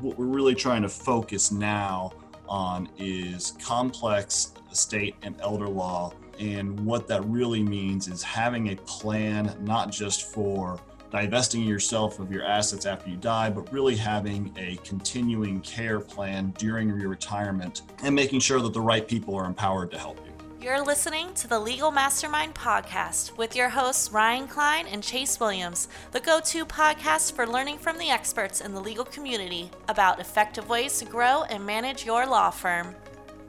what we're really trying to focus now on is complex estate and elder law. And what that really means is having a plan, not just for divesting yourself of your assets after you die, but really having a continuing care plan during your retirement and making sure that the right people are empowered to help you. You're listening to the Legal Mastermind podcast with your hosts Ryan Klein and Chase Williams, the go to podcast for learning from the experts in the legal community about effective ways to grow and manage your law firm.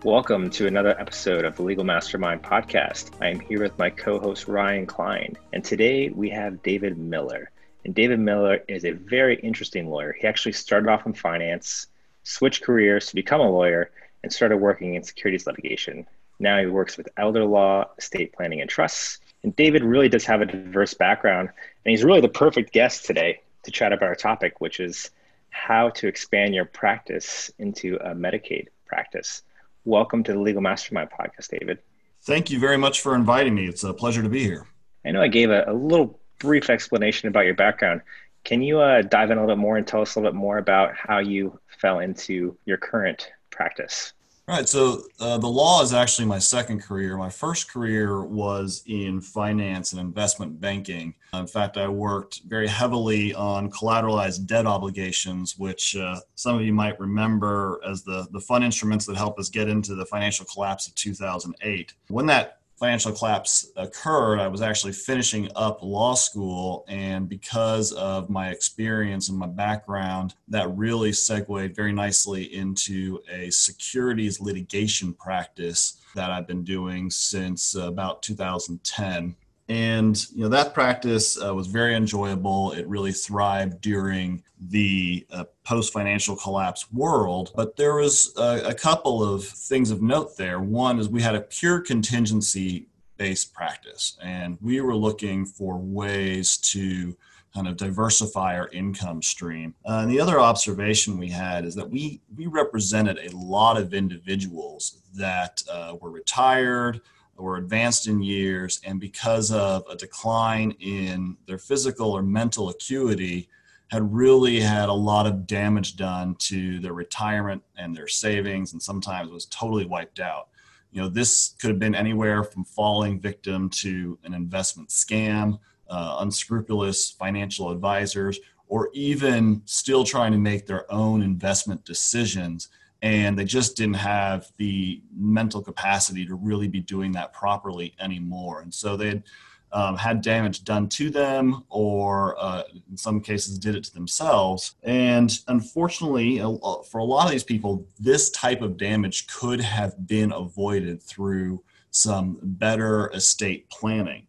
Welcome to another episode of the Legal Mastermind podcast. I am here with my co host Ryan Klein, and today we have David Miller. And David Miller is a very interesting lawyer. He actually started off in finance, switched careers to become a lawyer, and started working in securities litigation. Now he works with elder law, estate planning, and trusts. And David really does have a diverse background, and he's really the perfect guest today to chat about our topic, which is how to expand your practice into a Medicaid practice. Welcome to the Legal Mastermind podcast, David. Thank you very much for inviting me. It's a pleasure to be here. I know I gave a, a little brief explanation about your background. Can you uh, dive in a little bit more and tell us a little bit more about how you fell into your current practice? Right. So uh, the law is actually my second career. My first career was in finance and investment banking. In fact, I worked very heavily on collateralized debt obligations, which uh, some of you might remember as the, the fund instruments that helped us get into the financial collapse of 2008. When that financial collapse occurred, I was actually finishing up law school. And because of my experience and my background, that really segued very nicely into a securities litigation practice that I've been doing since about 2010 and you know that practice uh, was very enjoyable. It really thrived during the uh, post financial collapse world. But there was a, a, couple of things of note there. One is we had a pure contingency based practice and we were looking for ways to kind of diversify our income stream. Uh, and the other observation we had is that we we represented a lot of individuals that uh, were retired or advanced in years, and because of a decline in their physical or mental acuity, had really had a lot of damage done to their retirement and their savings, and sometimes was totally wiped out. You know, this could have been anywhere from falling victim to an investment scam, uh, unscrupulous financial advisors, or even still trying to make their own investment decisions and they just didn't have the mental capacity to really be doing that properly anymore. And so they had um, had damage done to them, or uh, in some cases did it to themselves. And unfortunately, for a lot of these people, this type of damage could have been avoided through some better estate planning.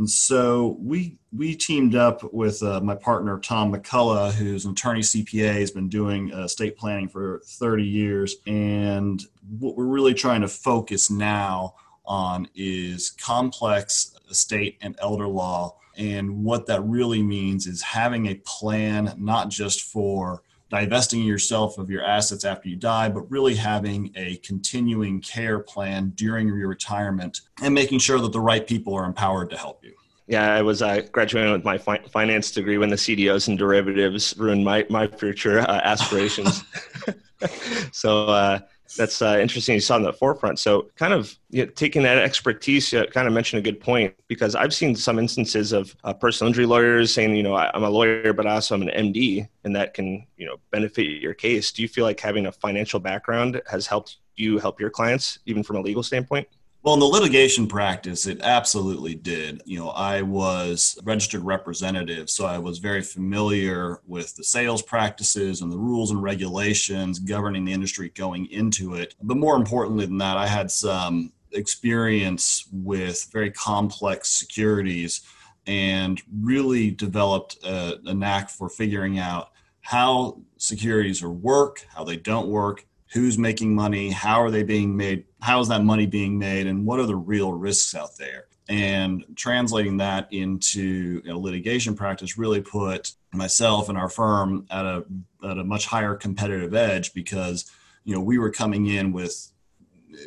And so we we teamed up with uh, my partner Tom McCullough, who's an attorney CPA, has been doing uh, estate planning for 30 years. And what we're really trying to focus now on is complex estate and elder law. And what that really means is having a plan, not just for divesting yourself of your assets after you die, but really having a continuing care plan during your retirement and making sure that the right people are empowered to help you. Yeah, I was uh, graduating with my fi- finance degree when the CDOs and derivatives ruined my, my future uh, aspirations. so uh, that's uh, interesting you saw in the forefront. So, kind of you know, taking that expertise, you kind of mentioned a good point because I've seen some instances of uh, personal injury lawyers saying, you know, I'm a lawyer, but also I'm an MD, and that can, you know, benefit your case. Do you feel like having a financial background has helped you help your clients, even from a legal standpoint? Well, in the litigation practice, it absolutely did. You know, I was registered representative, so I was very familiar with the sales practices and the rules and regulations governing the industry going into it. But more importantly than that, I had some experience with very complex securities and really developed a, a knack for figuring out how securities work, how they don't work, who's making money, how are they being made, how is that money being made, and what are the real risks out there. And translating that into know, litigation practice really put myself and our firm at a at a much higher competitive edge because you know we were coming in with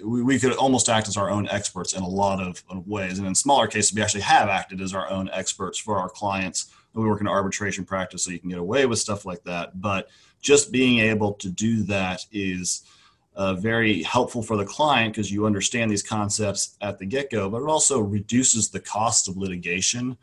we, we could almost act as our own experts in a lot of, of ways and in smaller cases we actually have acted as our own experts for our clients we work in arbitration practice, so you can get away with stuff like that. But just being able to do that is uh, very helpful for the client because you understand these concepts at the get go, but it also reduces the cost of litigation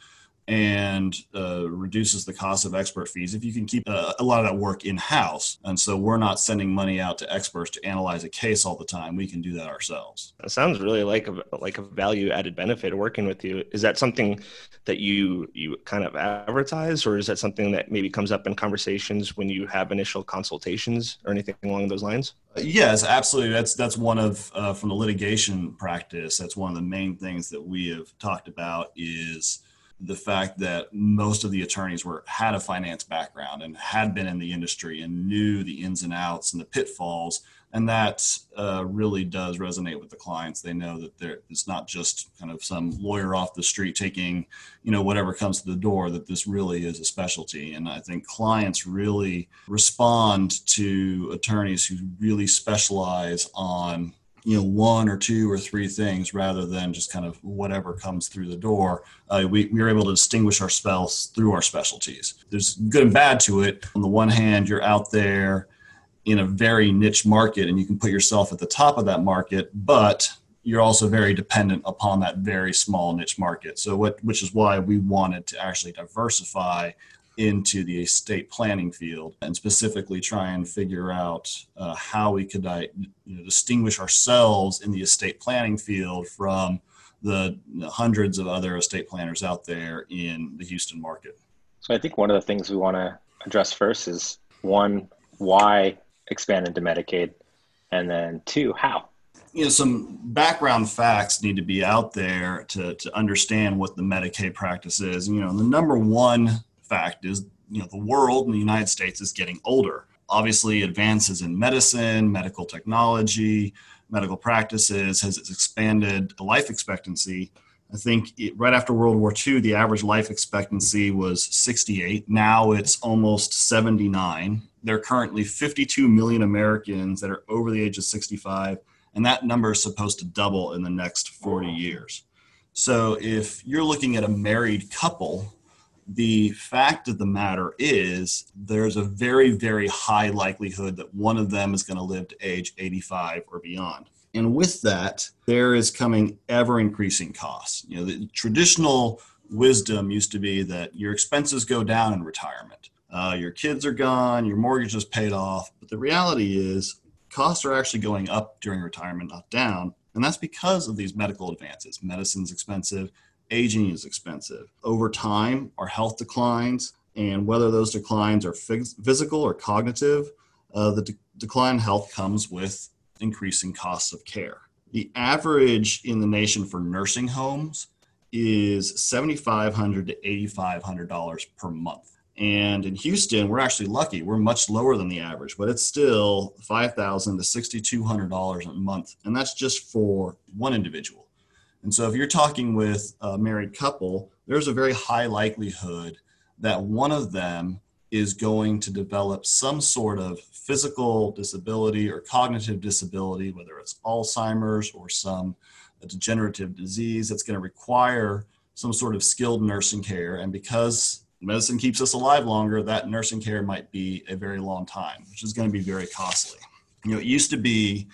and uh, reduces the cost of expert fees if you can keep uh, a lot of that work in house. And so we're not sending money out to experts to analyze a case all the time. We can do that ourselves. It sounds really like a like a value added benefit of working with you. Is that something that you you kind of advertise, or is that something that maybe comes up in conversations when you have initial consultations or anything along those lines? Yes, absolutely. That's that's one of uh, from the litigation practice. That's one of the main things that we have talked about is the fact that most of the attorneys were had a finance background and had been in the industry and knew the ins and outs and the pitfalls. And that uh, really does resonate with the clients. They know that it's not just kind of some lawyer off the street taking you know whatever comes to the door that this really is a specialty. And i think clients really respond to attorneys who really specialize on you know one or two or three things rather than just kind of whatever comes through the door uh, we, we are able to distinguish our spells through our specialties. There's good and bad to it. On the one hand you're out there in a very niche market and you can put yourself at the top of that market but you're also very dependent upon that very small niche market. So what which is why we wanted to actually diversify into the estate planning field and specifically try and figure out uh, how we could uh, you know, distinguish ourselves in the estate planning field from the hundreds of other estate planners out there in the Houston market. So I think one of the things we want to address first is one, why expand into Medicaid, and then two, how? You know some background facts need to be out there to, to understand what the medicaid practice is. You know the number one fact is you know the world and the United States is getting older. Obviously, advances in medicine, medical technology, medical practices has expanded the life expectancy. I think it, right after World War II, the average life expectancy was 68. Now it's almost 79. There are currently 52 million Americans that are over the age of 65, and that number is supposed to double in the next 40 years. So if you're looking at a married couple the fact of the matter is there's a very very high likelihood that one of them is going to live to age 85 or beyond. And with that there is coming ever increasing costs. You know the traditional wisdom used to be that your expenses go down in retirement. Uh, your kids are gone your mortgage is paid off but the reality is costs are actually going up during retirement not down. And that's because of these medical advances. Medicine's expensive aging is expensive. Over time, our health declines, and whether those declines are physical or cognitive, uh, the de- decline in health comes with increasing costs of care. The average in the nation for nursing homes is $7,500 to $8,500 per month. And in Houston, we're actually lucky. We're much lower than the average, but it's still $5,000 to $6,200 a month. And that's just for one individual. And so if you're talking with a married couple, there's a very high likelihood that one of them is going to develop some sort of physical disability or cognitive disability, whether it's Alzheimer's or some degenerative disease that's going to require some sort of skilled nursing care. And because medicine keeps us alive longer, that nursing care might be a very long time, which is going to be very costly. You know, it used to be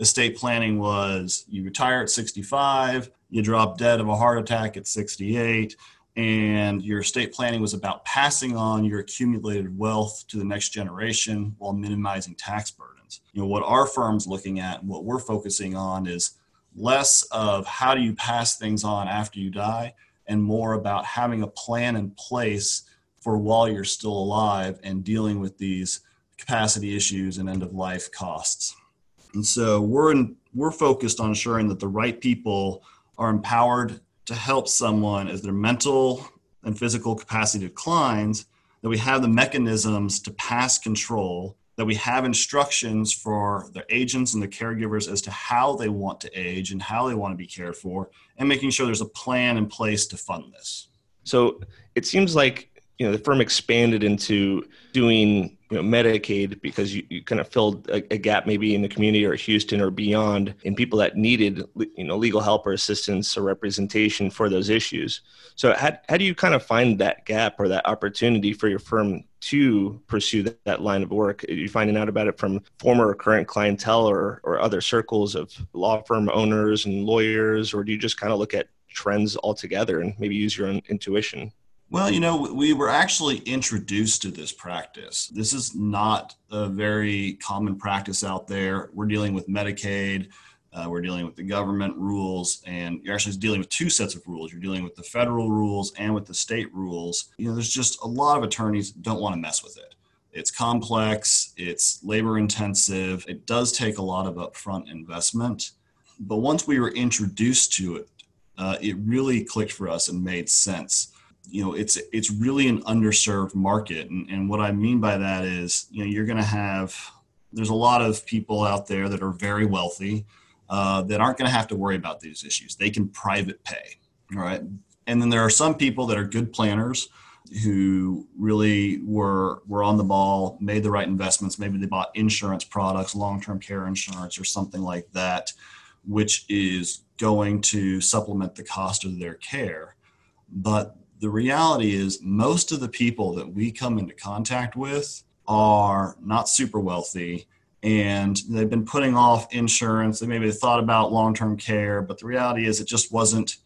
estate planning was you retire at 65, you drop dead of a heart attack at 68, and your estate planning was about passing on your accumulated wealth to the next generation while minimizing tax burdens. You know, what our firm's looking at and what we're focusing on is less of how do you pass things on after you die and more about having a plan in place for while you're still alive and dealing with these capacity issues and end of life costs. And so we're in, we're focused on ensuring that the right people are empowered to help someone as their mental and physical capacity declines, that we have the mechanisms to pass control, that we have instructions for the agents and the caregivers as to how they want to age and how they want to be cared for, and making sure there's a plan in place to fund this. So it seems like you know the firm expanded into doing you know, Medicaid because you, you kind of filled a, a, gap maybe in the community or Houston or beyond in people that needed you know legal help or assistance or representation for those issues. So how, how do you kind of find that gap or that opportunity for your firm to pursue that, that line of work? Are you finding out about it from former or current clientele or, or other circles of law firm owners and lawyers, or do you just kind of look at trends altogether and maybe use your own intuition? Well, you know, we were actually introduced to this practice. This is not a very common practice out there. We're dealing with Medicaid, uh, we're dealing with the government rules, and you're actually dealing with two sets of rules. You're dealing with the federal rules and with the state rules. You know, there's just a lot of attorneys don't want to mess with it. It's complex, it's labor intensive, it does take a lot of upfront investment. But once we were introduced to it, uh, it really clicked for us and made sense you know it's it's really an underserved market. And, and what i mean by that is you know you're going to have there's a lot of people out there that are very wealthy uh, that aren't going to have to worry about these issues. They can private pay all right? And then there are some people that are good planners who really were were on the ball made the right investments. Maybe they bought insurance products long-term care insurance or something like that which is going to supplement the cost of their care. But the reality is most of the people that we come into contact with are not super wealthy and they've been putting off insurance. They maybe thought about long-term care but the reality is it just wasn't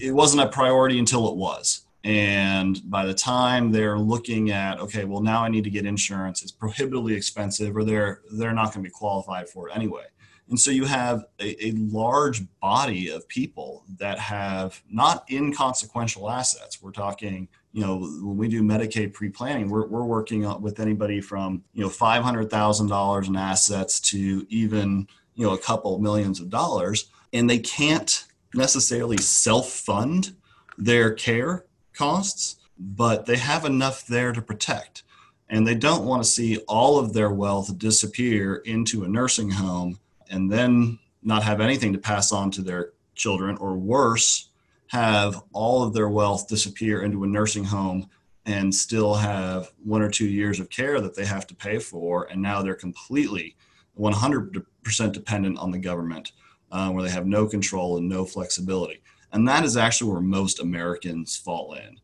it wasn't a priority until it was. And by the time they're looking at okay well now i need to get insurance it's prohibitively expensive or they're they're not going to be qualified for it anyway and so you have a, a, large body of people that have not inconsequential assets. We're talking, you know, when we do Medicaid pre-planning, we're, we're working with anybody from, you know, $500,000 in assets to even, you know, a couple millions of dollars. And they can't necessarily self-fund their care costs, but they have enough there to protect. And they don't want to see all of their wealth disappear into a nursing home and then not have anything to pass on to their children, or worse, have all of their wealth disappear into a nursing home and still have one or two years of care that they have to pay for. And now they're completely 100% dependent on the government, uh, where they have no control and no flexibility. And that is actually where most Americans fall in.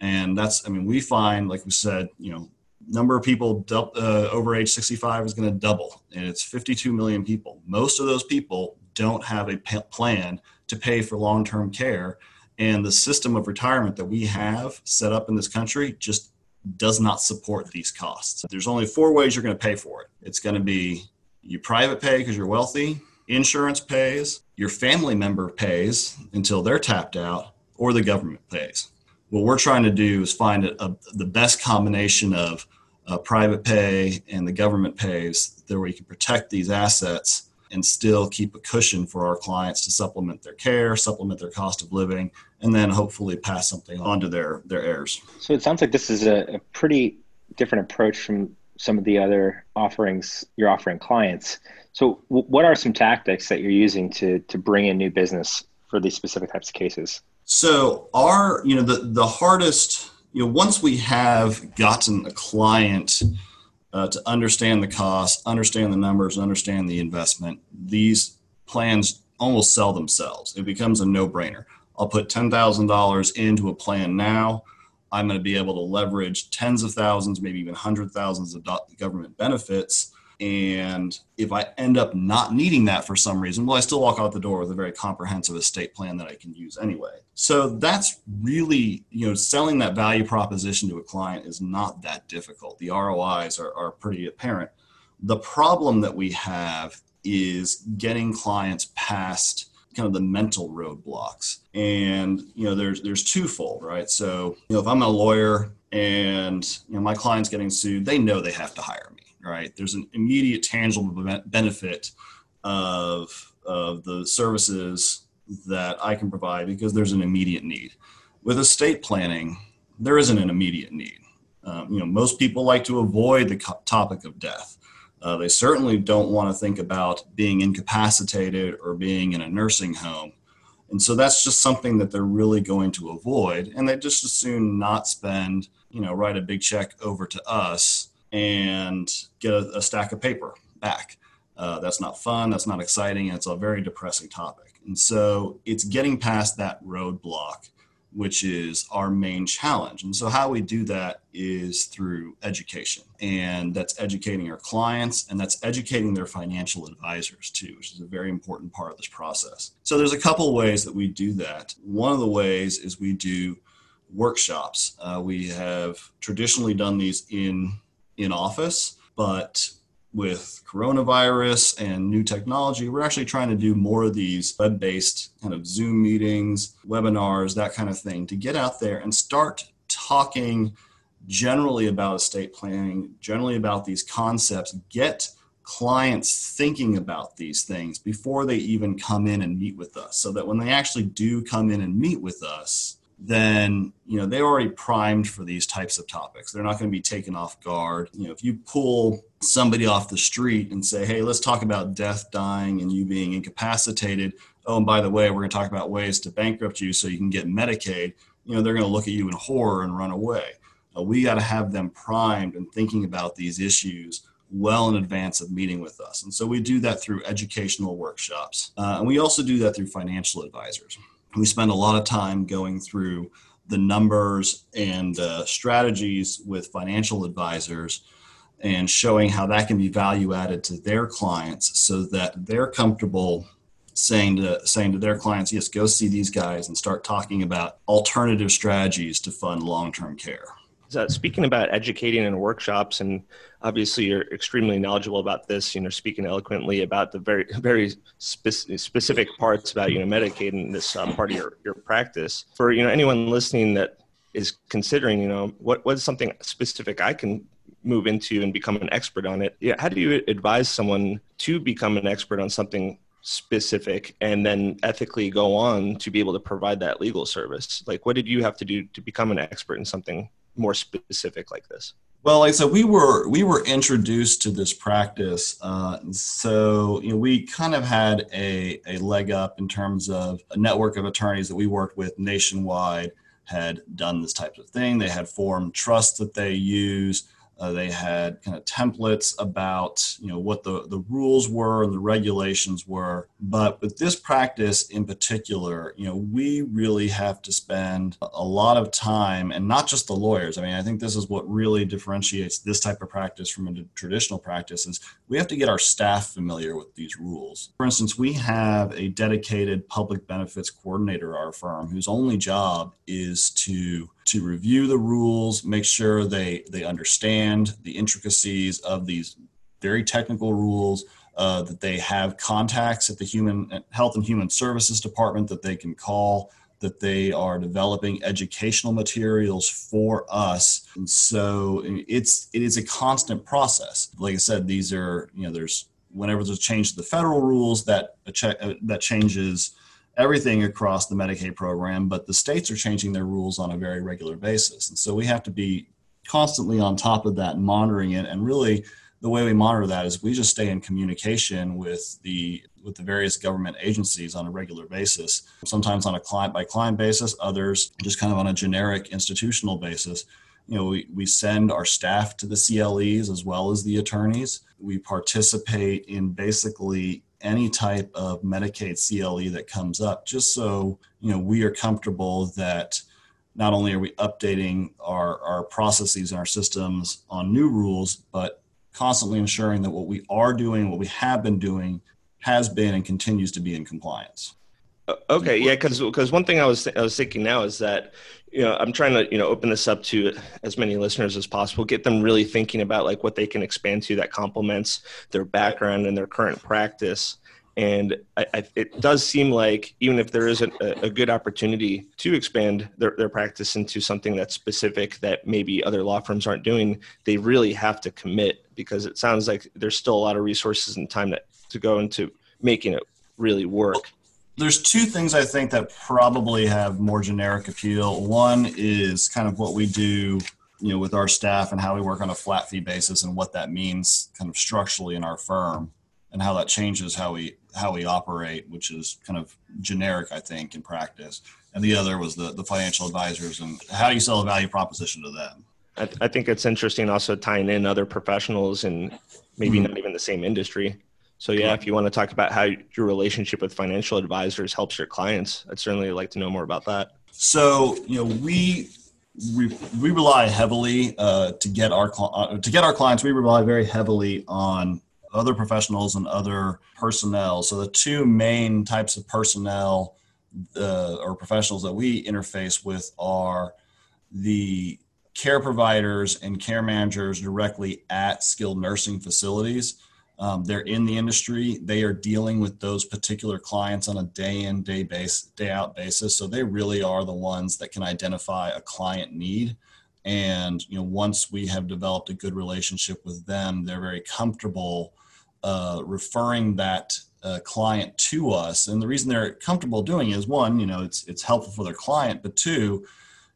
And that's, I mean, we find, like we said, you know, number of people uh, over age 65 is going to double and it's 52 million people. Most of those people don't have a plan to pay for long-term care and the system of retirement that we have set up in this country just does not support these costs. There's only four ways you're going to pay for it. It's going to be you private pay because you're wealthy insurance pays your family member pays until they're tapped out or the government pays. What we're trying to do is find a, a, the best combination of uh, private pay and the government pays there we can protect these assets and still keep a cushion for our clients to supplement their care supplement their cost of living and then hopefully pass something on to their their heirs. So it sounds like this is a, a pretty different approach from some of the other offerings you're offering clients. So w- what are some tactics that you're using to to bring in new business for these specific types of cases? So our you know the the hardest you know, once we have gotten a client uh, to understand the cost, understand the numbers, understand the investment, these plans almost sell themselves. It becomes a no-brainer. I'll put ten thousand dollars into a plan now. I'm going to be able to leverage tens of thousands, maybe even hundred thousands of government benefits and if I end up not needing that for some reason, well, I still walk out the door with a very comprehensive estate plan that I can use anyway. So that's really, you know, selling that value proposition to a client is not that difficult. The ROIs are, are pretty apparent. The problem that we have is getting clients past kind of the mental roadblocks. And, you know, there's there's twofold, right? So, you know, if I'm a lawyer and you know my client's getting sued, they know they have to hire me right? There's an immediate tangible benefit of, of the services that I can provide because there's an immediate need. With estate planning, there isn't an immediate need. Um, you know, most people like to avoid the co- topic of death. Uh, they certainly don't want to think about being incapacitated or being in a nursing home. And so that's just something that they're really going to avoid. And they just as soon not spend, you know, write a big check over to us and get a, a stack of paper back. Uh, that's not fun. That's not exciting. It's a very depressing topic. And so it's getting past that roadblock, which is our main challenge. And so how we do that is through education. And that's educating our clients and that's educating their financial advisors too, which is a very important part of this process. So there's a couple ways that we do that. One of the ways is we do workshops. Uh, we have traditionally done these in in office, but with coronavirus and new technology, we're actually trying to do more of these web based kind of Zoom meetings, webinars, that kind of thing to get out there and start talking generally about estate planning, generally about these concepts, get clients thinking about these things before they even come in and meet with us so that when they actually do come in and meet with us, then you know they're already primed for these types of topics. They're not going to be taken off guard. You know if you pull somebody off the street and say hey let's talk about death dying and you being incapacitated. Oh and by the way we're going to talk about ways to bankrupt you so you can get medicaid you know they're going to look at you in horror and run away. Uh, we got to have them primed and thinking about these issues well in advance of meeting with us. And so we do that through educational workshops. Uh, and we also do that through financial advisors we spend a lot of time going through the numbers and uh, strategies with financial advisors and showing how that can be value added to their clients so that they're comfortable saying to saying to their clients yes go see these guys and start talking about alternative strategies to fund long-term care uh, speaking about educating in workshops, and obviously you're extremely knowledgeable about this. You know, speaking eloquently about the very very spe- specific parts about you know Medicaid and this uh, part of your your practice. For you know anyone listening that is considering, you know, what what is something specific I can move into and become an expert on it? Yeah, how do you advise someone to become an expert on something specific and then ethically go on to be able to provide that legal service like what did you have to do to become an expert in something more specific like this? Well, like I said, we were we were introduced to this practice, uh, so you know we kind of had a a leg up in terms of a network of attorneys that we worked with nationwide had done this type of thing. They had formed trusts that they use. Uh, they had kind of templates about you know what the, the rules were and the regulations were. But with this practice in particular, you know, we really have to spend a lot of time and not just the lawyers. I mean, I think this is what really differentiates this type of practice from a traditional practice is we have to get our staff familiar with these rules. For instance, we have a dedicated public benefits coordinator at our firm whose only job is to to review the rules, make sure they they understand the intricacies of these very technical rules, uh, that they have contacts at the Human Health and Human Services Department that they can call, that they are developing educational materials for us. And so it's it is a constant process. Like I said, these are you know there's whenever there's a change to the federal rules that a uh, that changes everything across the Medicaid program, but the states are changing their rules on a very regular basis. And so we have to be constantly on top of that, monitoring it. And really, the way we monitor that is we just stay in communication with the with the various government agencies on a regular basis. Sometimes on a client by client basis, others just kind of on a generic institutional basis. You know, we, we send our staff to the CLEs as well as the attorneys. We participate in basically any type of Medicaid CLE that comes up, just so you know we are comfortable that not only are we updating our, our processes and our systems on new rules, but constantly ensuring that what we are doing, what we have been doing, has been and continues to be in compliance. Uh, okay, yeah, because because one thing I was th- I was thinking now is that you know I'm trying to you know open this up to as many listeners as possible, get them really thinking about like what they can expand to that complements their background and their current practice. And I, I, it does seem like even if there isn't a, a good opportunity to expand their, their practice into something that's specific that maybe other law firms aren't doing, they really have to commit because it sounds like there's still a lot of resources and time to, to go into making it really work there's two things I think that probably have more generic appeal. One is kind of what we do, you know, with our staff and how we work on a flat fee basis and what that means kind of structurally in our firm and how that changes how we how we operate, which is kind of generic, I think, in practice. And the other was the the financial advisors and how do you sell a value proposition to them. I, I think it's interesting also tying in other professionals and maybe mm-hmm. not even the same industry. So yeah, if you want to talk about how your relationship with financial advisors helps your clients, I'd certainly like to know more about that. So you know, we we, we rely heavily uh, to get our uh, to get our clients. We rely very heavily on other professionals and other personnel. So the two main types of personnel uh, or professionals that we interface with are the care providers and care managers directly at skilled nursing facilities. Um, they're in the industry. They are dealing with those particular clients on a day in, day base, day out basis. So they really are the ones that can identify a client need. And you know, once we have developed a good relationship with them, they're very comfortable uh, referring that uh, client to us. And the reason they're comfortable doing is one, you know, it's it's helpful for their client, but two,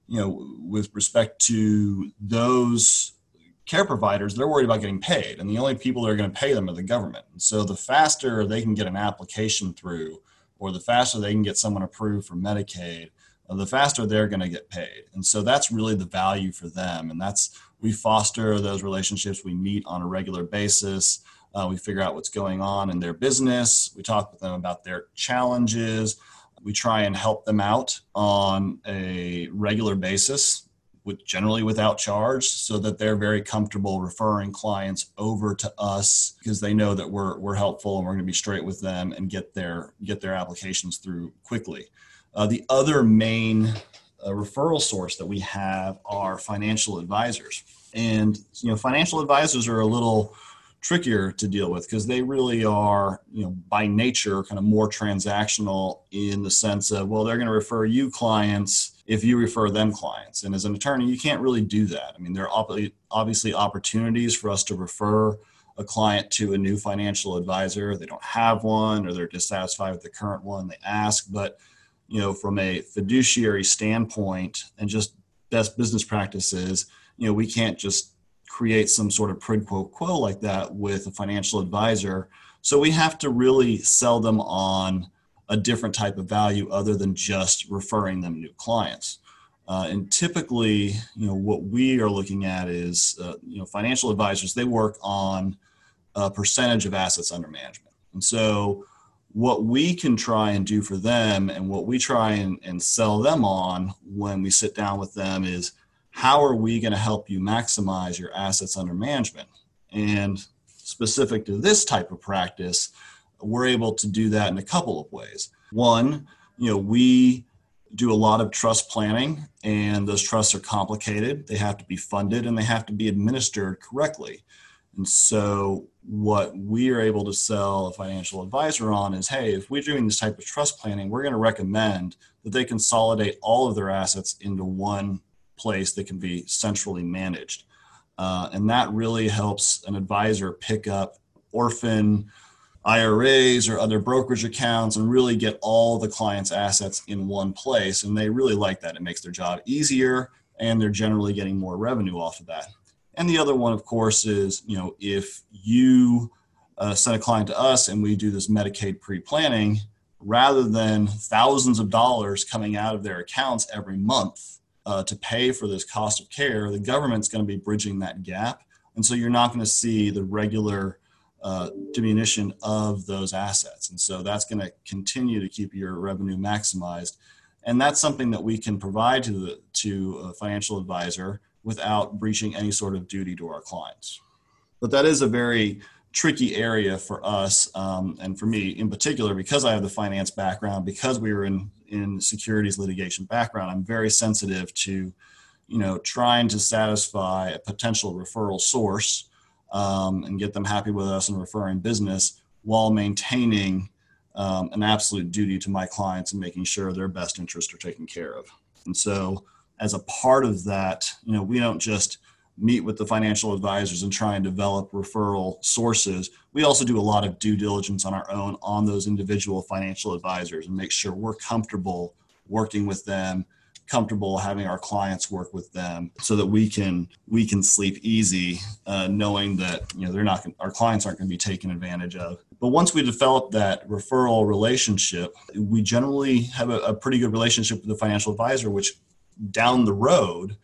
you know, with respect to those care providers, they're worried about getting paid, and the only people that are going to pay them are the government. So the faster they can get an application through, or the faster they can get someone approved for Medicaid, uh, the faster they're going to get paid. And so that's really the value for them. And that's we foster those relationships. We meet on a regular basis. Uh, we figure out what's going on in their business. We talk with them about their challenges. We try and help them out on a regular basis with generally without charge so that they're very comfortable referring clients over to us because they know that we're, we're helpful and we're going to be straight with them and get their get their applications through quickly. Uh, the other main uh, referral source that we have are financial advisors. And you know financial advisors are a little trickier to deal with because they really are, you know, by nature kind of more transactional in the sense of, well, they're going to refer you clients if you refer them clients. And as an attorney, you can't really do that. I mean, there are obviously opportunities for us to refer a client to a new financial advisor. They don't have one or they're dissatisfied with the current one. They ask, but you know, from a fiduciary standpoint and just best business practices, you know, we can't just create some sort of quid pro quo like that with a financial advisor. So we have to really sell them on a different type of value other than just referring them new clients. Uh, and typically, you know, what we are looking at is, uh, you know, financial advisors, they work on a percentage of assets under management. And so what we can try and do for them and what we try and, and sell them on when we sit down with them is how are we going to help you maximize your assets under management? And specific to this type of practice, we're able to do that in a couple of ways. One, you know, we do a lot of trust planning, and those trusts are complicated. They have to be funded and they have to be administered correctly. And so, what we are able to sell a financial advisor on is hey, if we're doing this type of trust planning, we're going to recommend that they consolidate all of their assets into one place that can be centrally managed. Uh, and that really helps an advisor pick up orphan IRAs or other brokerage accounts and really get all the client's assets in one place. And they really like that. It makes their job easier and they're generally getting more revenue off of that. And the other one, of course, is you know if you uh, send a client to us and we do this Medicaid pre-planning, rather than thousands of dollars coming out of their accounts every month, uh, to pay for this cost of care, the government's going to be bridging that gap. And so you're not going to see the regular uh, diminution of those assets. And so that's going to continue to keep your revenue maximized. And that's something that we can provide to, the, to a financial advisor without breaching any sort of duty to our clients. But that is a very tricky area for us um, and for me in particular because I have the finance background, because we were in in securities litigation background, I'm very sensitive to, you know, trying to satisfy a potential referral source um, and get them happy with us and referring business while maintaining um, an absolute duty to my clients and making sure their best interests are taken care of. And so, as a part of that, you know, we don't just meet with the financial advisors and try and develop referral sources. We also do a lot of due diligence on our own on those individual financial advisors and make sure we're comfortable working with them comfortable having our clients work with them so that we can we can sleep easy uh, knowing that you know they're not our clients aren't going to be taken advantage of. But once we develop that referral relationship we generally have a, a pretty good relationship with the financial advisor which down the road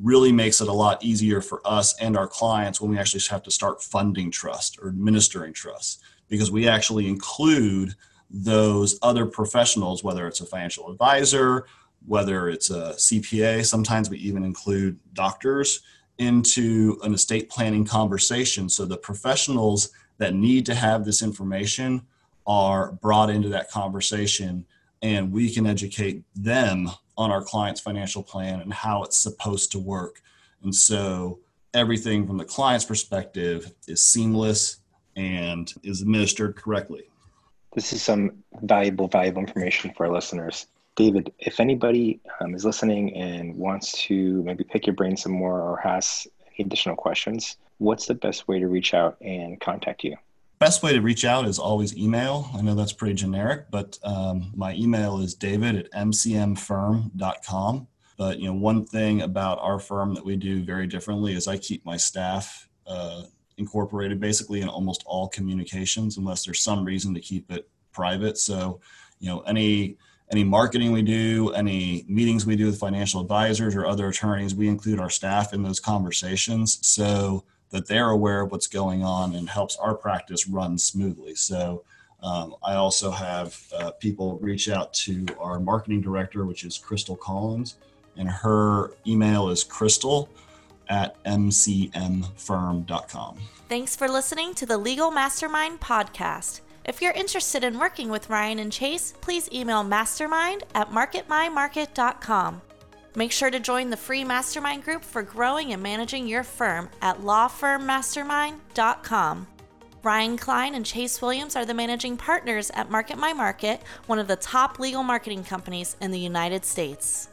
really makes it a lot easier for us and our clients when we actually have to start funding trust or administering trust because we actually include those other professionals, whether it's a financial advisor, whether it's a CPA, sometimes we even include doctors into an estate planning conversation. So the professionals that need to have this information are brought into that conversation and we can educate them on our client's financial plan and how it's supposed to work. And so everything from the client's perspective is seamless and is administered correctly. This is some valuable, valuable information for our listeners. David, if anybody um, is listening and wants to maybe pick your brain some more or has any additional questions, what's the best way to reach out and contact you? Best way to reach out is always email. I know that's pretty generic, but um, my email is david at mcmfirm.com. But you know, one thing about our firm that we do very differently is I keep my staff uh, incorporated basically in almost all communications, unless there's some reason to keep it private. So, you know, any any marketing we do, any meetings we do with financial advisors or other attorneys, we include our staff in those conversations so that they're aware of what's going on and helps our practice run smoothly. So um, I also have uh, people reach out to our marketing director, which is Crystal Collins, and her email is crystal at mcmfirm.com. Thanks for listening to the Legal Mastermind podcast. If you're interested in working with Ryan and Chase, please email mastermind at marketmymarket.com. Make sure to join the free mastermind group for growing and managing your firm at lawfirmmastermind.com. Ryan Klein and Chase Williams are the managing partners at Market My Market, one of the top legal marketing companies in the United States.